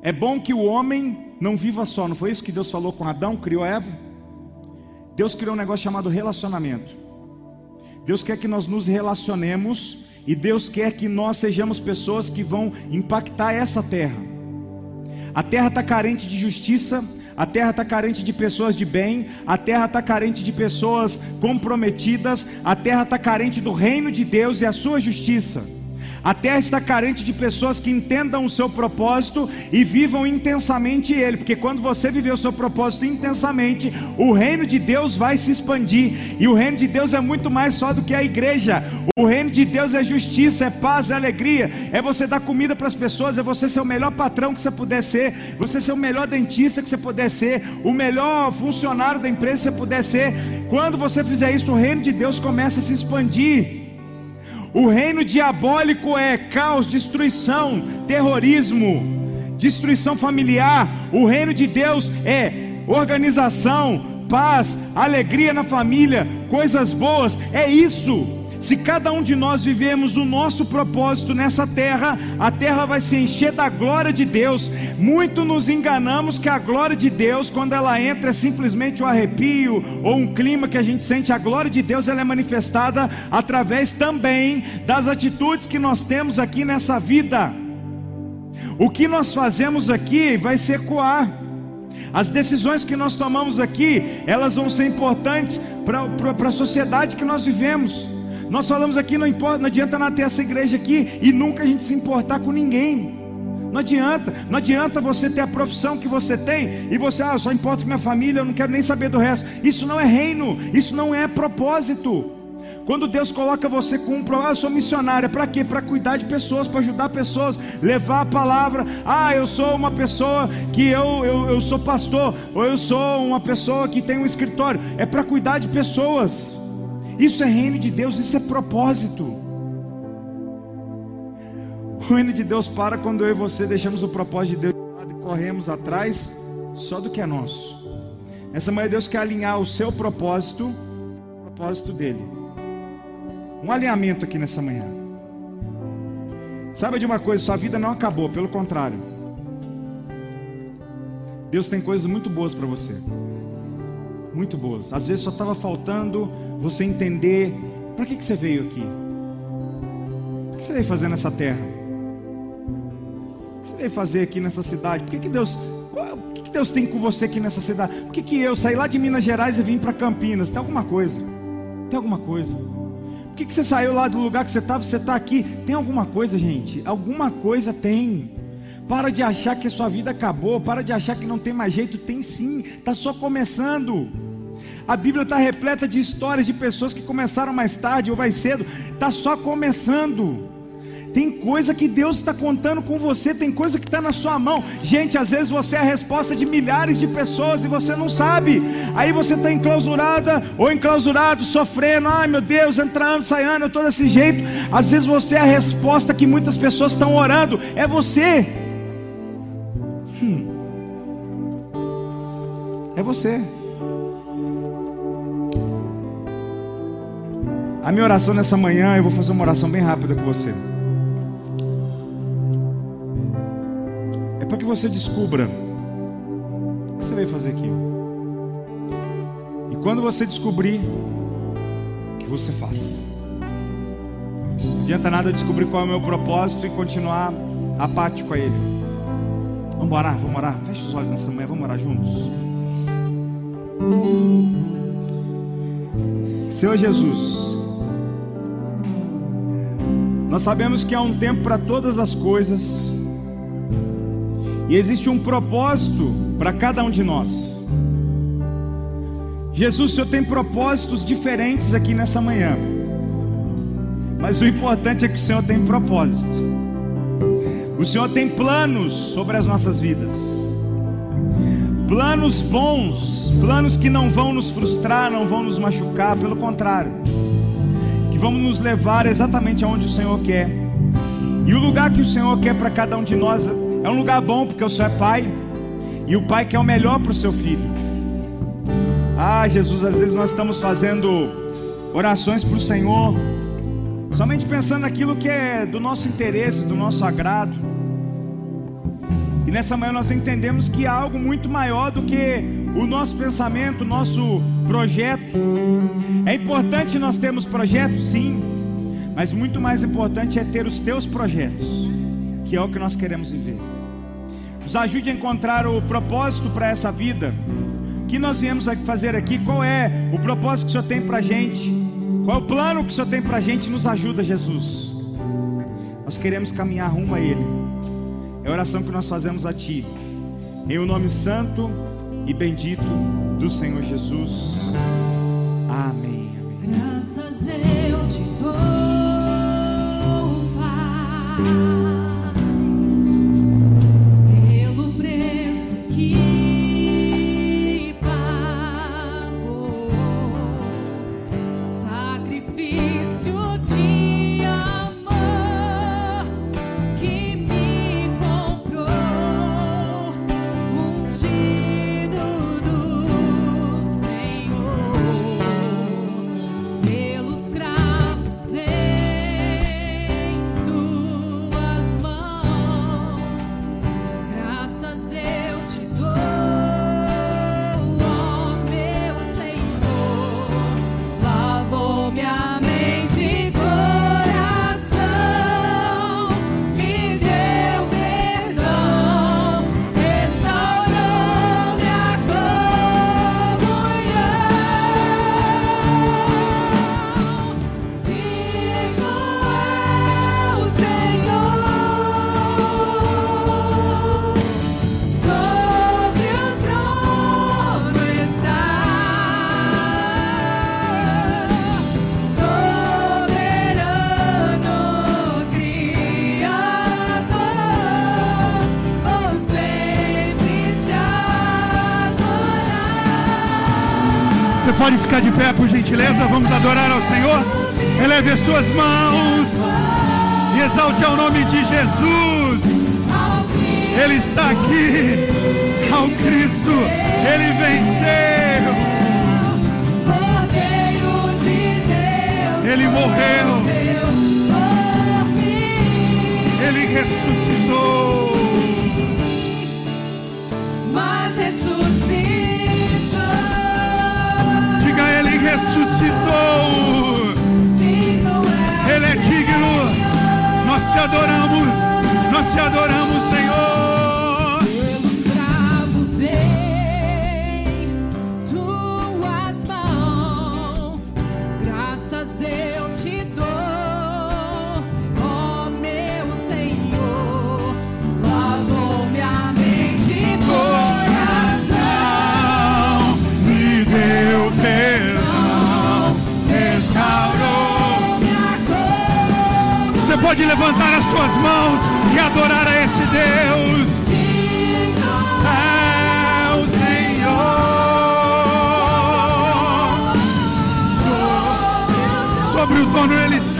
É bom que o homem não viva só, não foi isso que Deus falou com Adão, criou Eva? Deus criou um negócio chamado relacionamento. Deus quer que nós nos relacionemos e Deus quer que nós sejamos pessoas que vão impactar essa terra. A terra está carente de justiça, a terra está carente de pessoas de bem, a terra está carente de pessoas comprometidas, a terra está carente do reino de Deus e a sua justiça. A terra está carente de pessoas que entendam o seu propósito e vivam intensamente ele, porque quando você viver o seu propósito intensamente, o reino de Deus vai se expandir, e o reino de Deus é muito mais só do que a igreja. O reino de Deus é justiça, é paz, é alegria, é você dar comida para as pessoas, é você ser o melhor patrão que você puder ser, você ser o melhor dentista que você puder ser, o melhor funcionário da empresa que você puder ser. Quando você fizer isso, o reino de Deus começa a se expandir. O reino diabólico é caos, destruição, terrorismo, destruição familiar. O reino de Deus é organização, paz, alegria na família, coisas boas. É isso. Se cada um de nós vivemos o nosso propósito nessa terra, a terra vai se encher da glória de Deus. Muito nos enganamos que a glória de Deus, quando ela entra, é simplesmente um arrepio ou um clima que a gente sente. A glória de Deus ela é manifestada através também das atitudes que nós temos aqui nessa vida. O que nós fazemos aqui vai se ecoar. As decisões que nós tomamos aqui, elas vão ser importantes para a sociedade que nós vivemos. Nós falamos aqui, não, importa, não adianta nada ter essa igreja aqui e nunca a gente se importar com ninguém. Não adianta, não adianta você ter a profissão que você tem e você, ah, só importa com minha família, eu não quero nem saber do resto. Isso não é reino, isso não é propósito. Quando Deus coloca você com um problema, ah, eu sou missionária, para quê? Para cuidar de pessoas, para ajudar pessoas, levar a palavra. Ah, eu sou uma pessoa que eu, eu, eu sou pastor, ou eu sou uma pessoa que tem um escritório. É para cuidar de pessoas. Isso é reino de Deus, isso é propósito. O reino de Deus para quando eu e você deixamos o propósito de Deus de lado e corremos atrás só do que é nosso. Essa manhã Deus quer alinhar o seu propósito, o propósito dele. Um alinhamento aqui nessa manhã. Sabe de uma coisa, sua vida não acabou, pelo contrário. Deus tem coisas muito boas para você. Muito boas. Às vezes só estava faltando você entender para que, que você veio aqui. O que você veio fazer nessa terra? O que você veio fazer aqui nessa cidade? Por que, que Deus O que Deus tem com você aqui nessa cidade? Por que, que eu saí lá de Minas Gerais e vim para Campinas? Tem alguma coisa? Tem alguma coisa? Por que, que você saiu lá do lugar que você estava? Você está aqui? Tem alguma coisa, gente? Alguma coisa tem. Para de achar que a sua vida acabou. Para de achar que não tem mais jeito. Tem sim. Está só começando. A Bíblia está repleta de histórias de pessoas que começaram mais tarde ou mais cedo. Está só começando. Tem coisa que Deus está contando com você, tem coisa que está na sua mão. Gente, às vezes você é a resposta de milhares de pessoas e você não sabe. Aí você está enclausurada ou enclausurado, sofrendo. Ai meu Deus, entrando, saindo, eu estou desse jeito. Às vezes você é a resposta que muitas pessoas estão orando. É você. Hum. É você. A minha oração nessa manhã, eu vou fazer uma oração bem rápida com você. É para que você descubra o que você veio fazer aqui. E quando você descobrir, que você faz. Não adianta nada descobrir qual é o meu propósito e continuar apático a ele. Vamos orar, vamos orar. Feche os olhos nessa manhã, vamos orar juntos. Senhor Jesus, nós sabemos que há um tempo para todas as coisas, e existe um propósito para cada um de nós. Jesus, o Senhor tem propósitos diferentes aqui nessa manhã, mas o importante é que o Senhor tem propósito, o Senhor tem planos sobre as nossas vidas, planos bons, planos que não vão nos frustrar, não vão nos machucar, pelo contrário vamos nos levar exatamente aonde o Senhor quer. E o lugar que o Senhor quer para cada um de nós é um lugar bom, porque o Senhor é Pai, e o Pai quer o melhor para o seu filho. Ah, Jesus, às vezes nós estamos fazendo orações para o Senhor, somente pensando naquilo que é do nosso interesse, do nosso agrado. E nessa manhã nós entendemos que há algo muito maior do que o nosso pensamento, o nosso projeto. É importante nós termos projetos, sim, mas muito mais importante é ter os teus projetos, que é o que nós queremos viver. Nos ajude a encontrar o propósito para essa vida. O que nós viemos fazer aqui? Qual é o propósito que o Senhor tem para a gente? Qual é o plano que o Senhor tem para a gente? Nos ajuda, Jesus. Nós queremos caminhar rumo a Ele. É a oração que nós fazemos a Ti. Em o nome santo e bendito do Senhor Jesus. Amém. Graças eu te dou, pé, por gentileza. Vamos adorar ao Senhor. Eleve as suas mãos e exalte ao nome de Jesus. Ele está aqui, ao Cristo. Ele venceu. Ele morreu. Ele ressuscitou. ressuscitou. Ele é digno. Nós te adoramos. Nós te adoramos, Senhor. Pode levantar as suas mãos e adorar a esse Deus. É o Senhor. Sobre o trono ele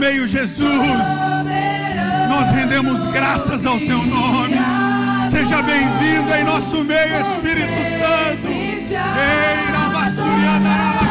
meio, Jesus. Nós rendemos graças ao teu nome. Seja bem-vindo em nosso meio, Espírito Santo. Ei, Rabassuriada, Elevo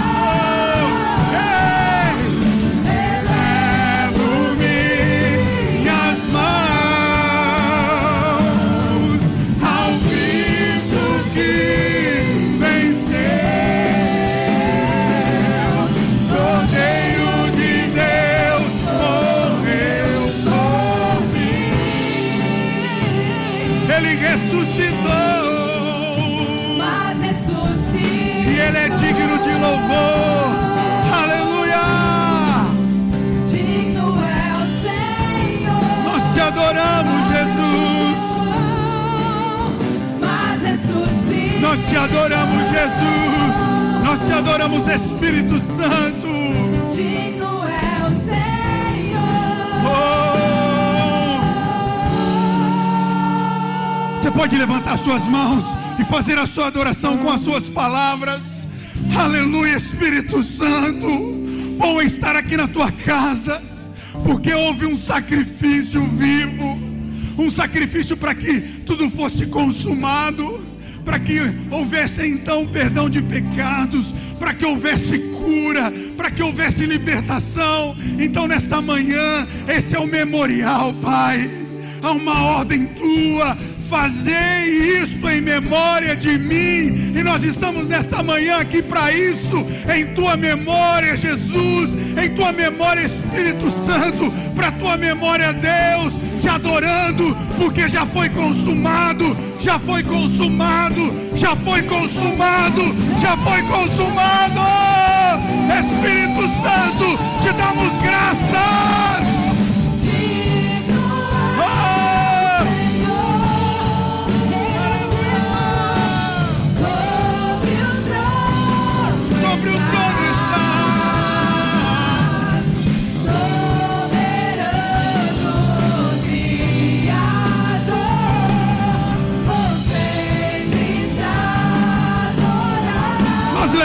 Jesus. Nós te adoramos, Espírito Santo. Digno é o Senhor. Oh! Você pode levantar suas mãos e fazer a sua adoração com as suas palavras. Aleluia, Espírito Santo. Bom é estar aqui na tua casa, porque houve um sacrifício vivo, um sacrifício para que tudo fosse consumado, para que houvesse então perdão de pecados, para que houvesse cura, para que houvesse libertação. Então, nesta manhã, esse é o memorial, Pai. Há uma ordem tua. Fazei isto em memória de mim, e nós estamos nesta manhã aqui para isso, em tua memória, Jesus, em tua memória, Espírito Santo, para tua memória, Deus, te adorando, porque já foi consumado, já foi consumado, já foi consumado, já foi consumado. Espírito Santo, te damos graças.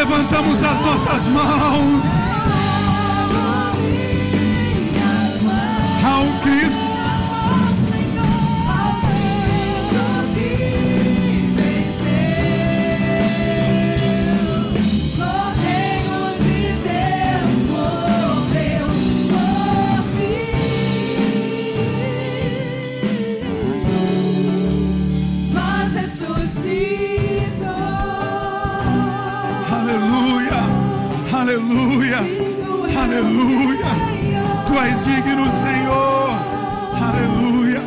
Levantamos as nossas mãos ao Cristo. Aleluia, aleluia. Tu és digno, Senhor. Aleluia.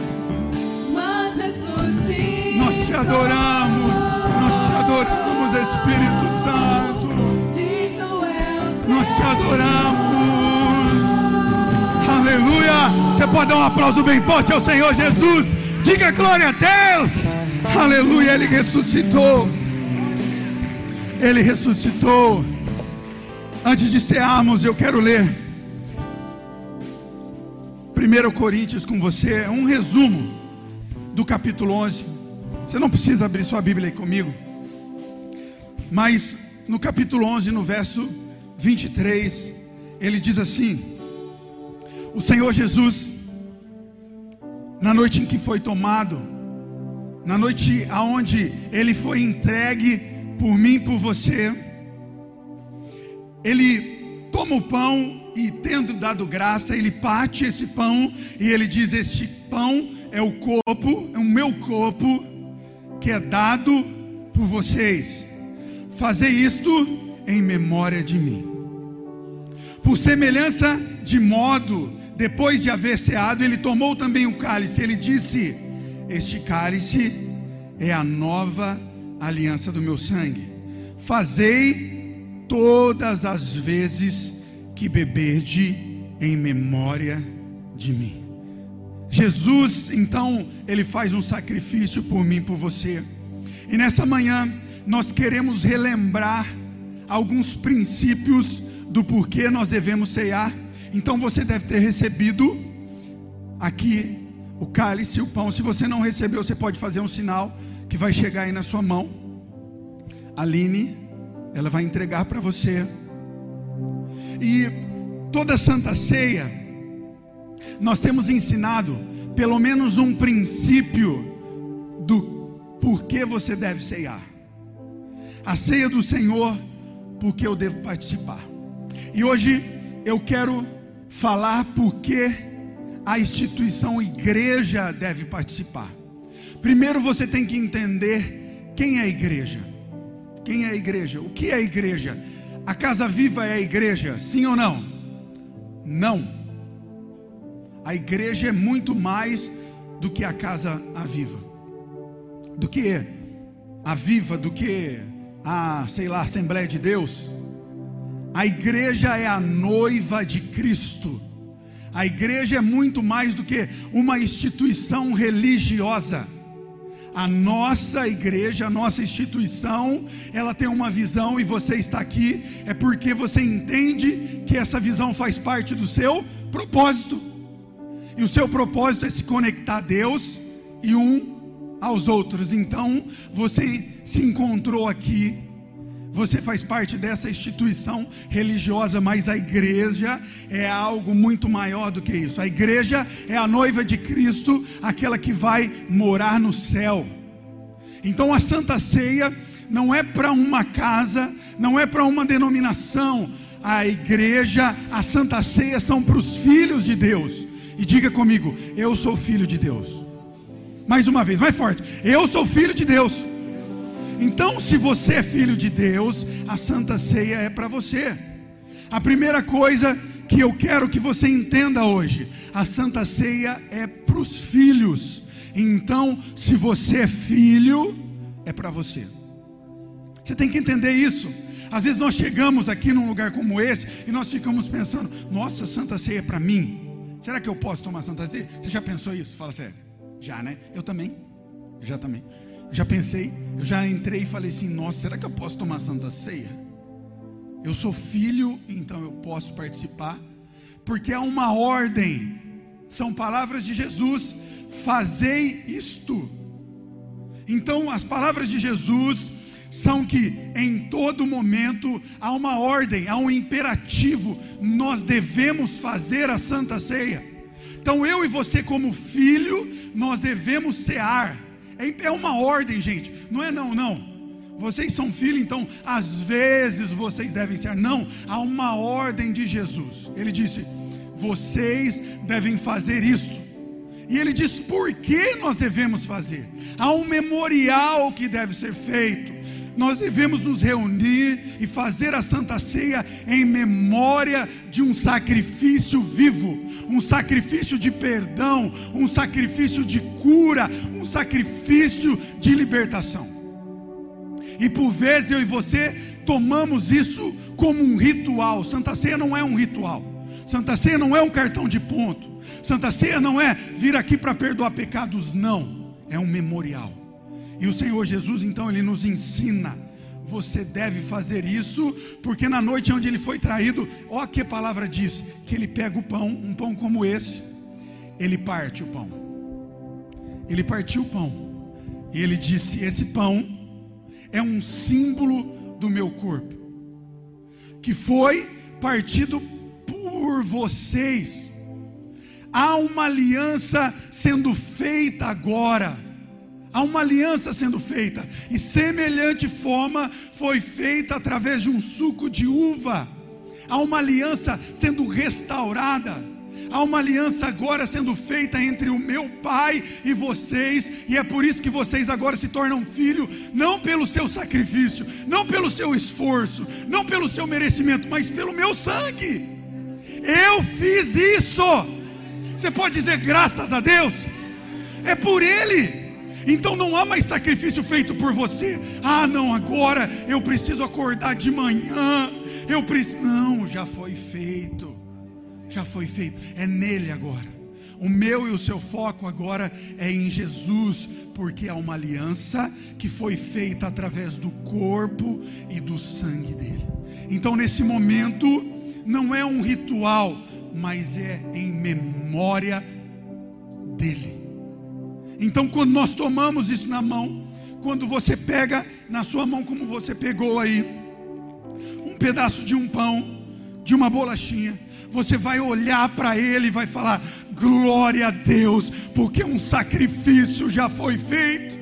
Nós te adoramos, nós te adoramos, Espírito Santo. te adoramos. Aleluia. Você pode dar um aplauso bem forte ao Senhor Jesus. Diga glória a Deus. Aleluia. Ele ressuscitou. Ele ressuscitou. Antes de cearmos, eu quero ler 1 Coríntios com você, é um resumo do capítulo 11. Você não precisa abrir sua Bíblia aí comigo. Mas no capítulo 11, no verso 23, ele diz assim: O Senhor Jesus, na noite em que foi tomado, na noite aonde ele foi entregue por mim por você, ele toma o pão e, tendo dado graça, ele parte esse pão e ele diz: Este pão é o corpo, é o meu corpo, que é dado por vocês. Fazei isto em memória de mim. Por semelhança de modo, depois de haver ceado, ele tomou também o cálice. Ele disse: Este cálice é a nova aliança do meu sangue. Fazei todas as vezes que beberdes em memória de mim. Jesus, então, ele faz um sacrifício por mim, por você. E nessa manhã, nós queremos relembrar alguns princípios do porquê nós devemos ceiar. Então você deve ter recebido aqui o cálice e o pão. Se você não recebeu, você pode fazer um sinal que vai chegar aí na sua mão. Aline, ela vai entregar para você. E toda santa ceia, nós temos ensinado pelo menos um princípio do porquê você deve ceiar a ceia do Senhor, porque eu devo participar. E hoje eu quero falar porque a instituição igreja deve participar. Primeiro você tem que entender quem é a igreja. Quem é a igreja? O que é a igreja? A casa viva é a igreja, sim ou não? Não. A igreja é muito mais do que a casa aviva. Do que a viva, do que a, sei lá, Assembleia de Deus. A igreja é a noiva de Cristo. A igreja é muito mais do que uma instituição religiosa. A nossa igreja, a nossa instituição, ela tem uma visão e você está aqui é porque você entende que essa visão faz parte do seu propósito. E o seu propósito é se conectar a Deus e um aos outros. Então, você se encontrou aqui, você faz parte dessa instituição religiosa, mas a igreja é algo muito maior do que isso. A igreja é a noiva de Cristo, aquela que vai morar no céu. Então, a Santa Ceia não é para uma casa, não é para uma denominação. A igreja, a Santa Ceia são para os filhos de Deus. E diga comigo, eu sou filho de Deus. Mais uma vez, mais forte. Eu sou filho de Deus. Então, se você é filho de Deus, a Santa Ceia é para você. A primeira coisa que eu quero que você entenda hoje: a Santa Ceia é para os filhos. Então, se você é filho, é para você. Você tem que entender isso. Às vezes nós chegamos aqui num lugar como esse e nós ficamos pensando: nossa, Santa Ceia é para mim. Será que eu posso tomar Santa Ceia? Você já pensou isso? Fala sério. Já, né? Eu também. Já também. Já pensei, eu já entrei e falei assim: nossa, será que eu posso tomar santa ceia? Eu sou filho, então eu posso participar, porque é uma ordem, são palavras de Jesus: fazei isto. Então, as palavras de Jesus são que em todo momento há uma ordem, há um imperativo, nós devemos fazer a santa ceia. Então eu e você, como filho, nós devemos cear. É, é uma ordem, gente. Não é não, não. Vocês são filhos, então às vezes vocês devem cear. Não, há uma ordem de Jesus. Ele disse: vocês devem fazer isso. E ele diz por que nós devemos fazer. Há um memorial que deve ser feito nós devemos nos reunir e fazer a Santa Ceia em memória de um sacrifício vivo, um sacrifício de perdão, um sacrifício de cura, um sacrifício de libertação. E por vezes eu e você tomamos isso como um ritual. Santa Ceia não é um ritual. Santa Ceia não é um cartão de ponto. Santa Ceia não é vir aqui para perdoar pecados, não. É um memorial. E o Senhor Jesus, então, ele nos ensina. Você deve fazer isso, porque na noite onde ele foi traído, ó que palavra diz: que ele pega o pão, um pão como esse, ele parte o pão. Ele partiu o pão. E ele disse: Esse pão é um símbolo do meu corpo, que foi partido por vocês. Há uma aliança sendo feita agora. Há uma aliança sendo feita, e semelhante forma foi feita através de um suco de uva. Há uma aliança sendo restaurada. Há uma aliança agora sendo feita entre o meu pai e vocês, e é por isso que vocês agora se tornam filho, não pelo seu sacrifício, não pelo seu esforço, não pelo seu merecimento, mas pelo meu sangue. Eu fiz isso. Você pode dizer graças a Deus? É por Ele. Então não há mais sacrifício feito por você. Ah, não, agora eu preciso acordar de manhã. Eu preciso. Não, já foi feito. Já foi feito. É nele agora. O meu e o seu foco agora é em Jesus, porque é uma aliança que foi feita através do corpo e do sangue dele. Então, nesse momento, não é um ritual, mas é em memória dele. Então, quando nós tomamos isso na mão, quando você pega na sua mão, como você pegou aí, um pedaço de um pão, de uma bolachinha, você vai olhar para ele e vai falar: glória a Deus, porque um sacrifício já foi feito.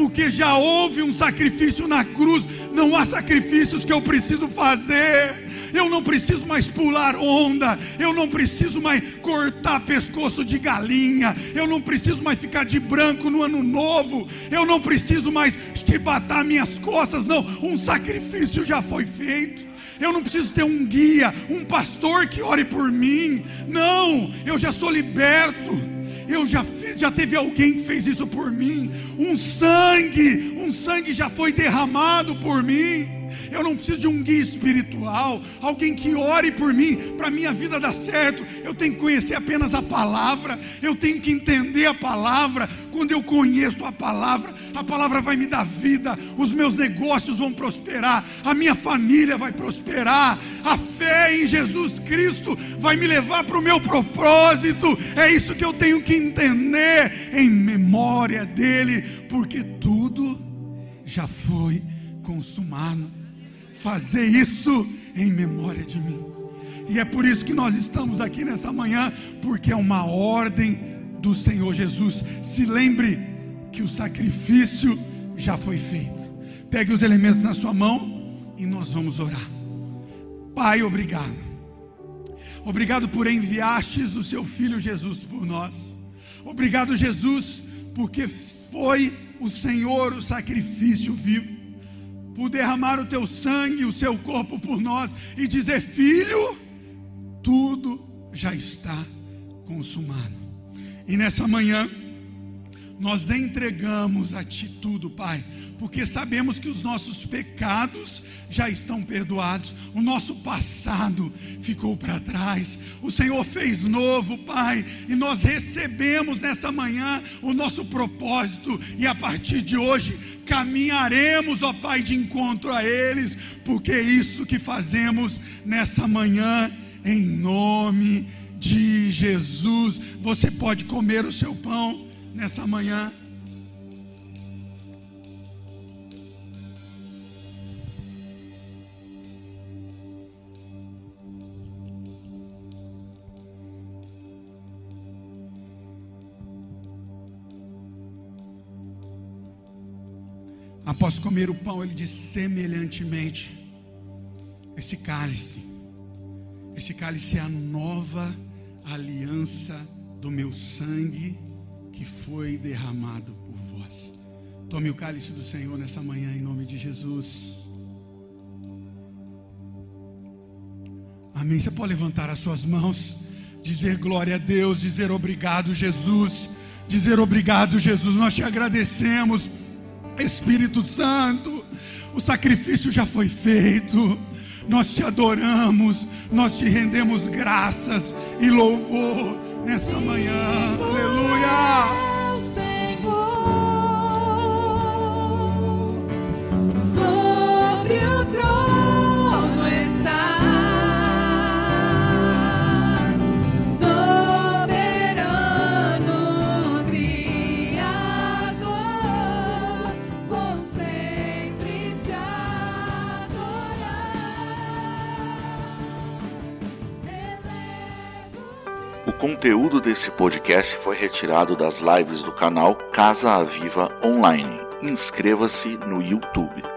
Porque já houve um sacrifício na cruz, não há sacrifícios que eu preciso fazer. Eu não preciso mais pular onda, eu não preciso mais cortar pescoço de galinha, eu não preciso mais ficar de branco no ano novo, eu não preciso mais chibatar minhas costas, não. Um sacrifício já foi feito. Eu não preciso ter um guia, um pastor que ore por mim. Não, eu já sou liberto. Eu já, já teve alguém que fez isso por mim. Um sangue, um sangue já foi derramado por mim. Eu não preciso de um guia espiritual, alguém que ore por mim, para minha vida dar certo. Eu tenho que conhecer apenas a palavra, eu tenho que entender a palavra. Quando eu conheço a palavra, a palavra vai me dar vida, os meus negócios vão prosperar, a minha família vai prosperar, a fé em Jesus Cristo vai me levar para o meu propósito. É isso que eu tenho que entender em memória dele, porque tudo já foi consumado. Fazer isso em memória de mim. E é por isso que nós estamos aqui nessa manhã, porque é uma ordem do Senhor Jesus. Se lembre que o sacrifício já foi feito. Pegue os elementos na sua mão e nós vamos orar. Pai, obrigado. Obrigado por enviastes o seu filho Jesus por nós. Obrigado, Jesus, porque foi o Senhor o sacrifício vivo por derramar o teu sangue, o seu corpo por nós e dizer: Filho, tudo já está consumado. E nessa manhã, nós entregamos a Ti tudo, Pai, porque sabemos que os nossos pecados já estão perdoados, o nosso passado ficou para trás, o Senhor fez novo, Pai, e nós recebemos nessa manhã o nosso propósito, e a partir de hoje caminharemos, ó Pai, de encontro a eles, porque é isso que fazemos nessa manhã, em nome de Jesus. Você pode comer o seu pão nessa manhã. Após comer o pão, ele diz semelhantemente: esse cálice, esse cálice é a nova aliança do meu sangue que foi derramado por vós. Tome o cálice do Senhor nessa manhã em nome de Jesus. Amém. Você pode levantar as suas mãos, dizer glória a Deus, dizer obrigado, Jesus, dizer obrigado, Jesus. Nós te agradecemos, Espírito Santo. o sacrifício já foi feito. Nós te adoramos, nós te rendemos graças e louvor nessa manhã. Aleluia! Meu conteúdo desse podcast foi retirado das lives do canal Casa Aviva Online. Inscreva-se no YouTube.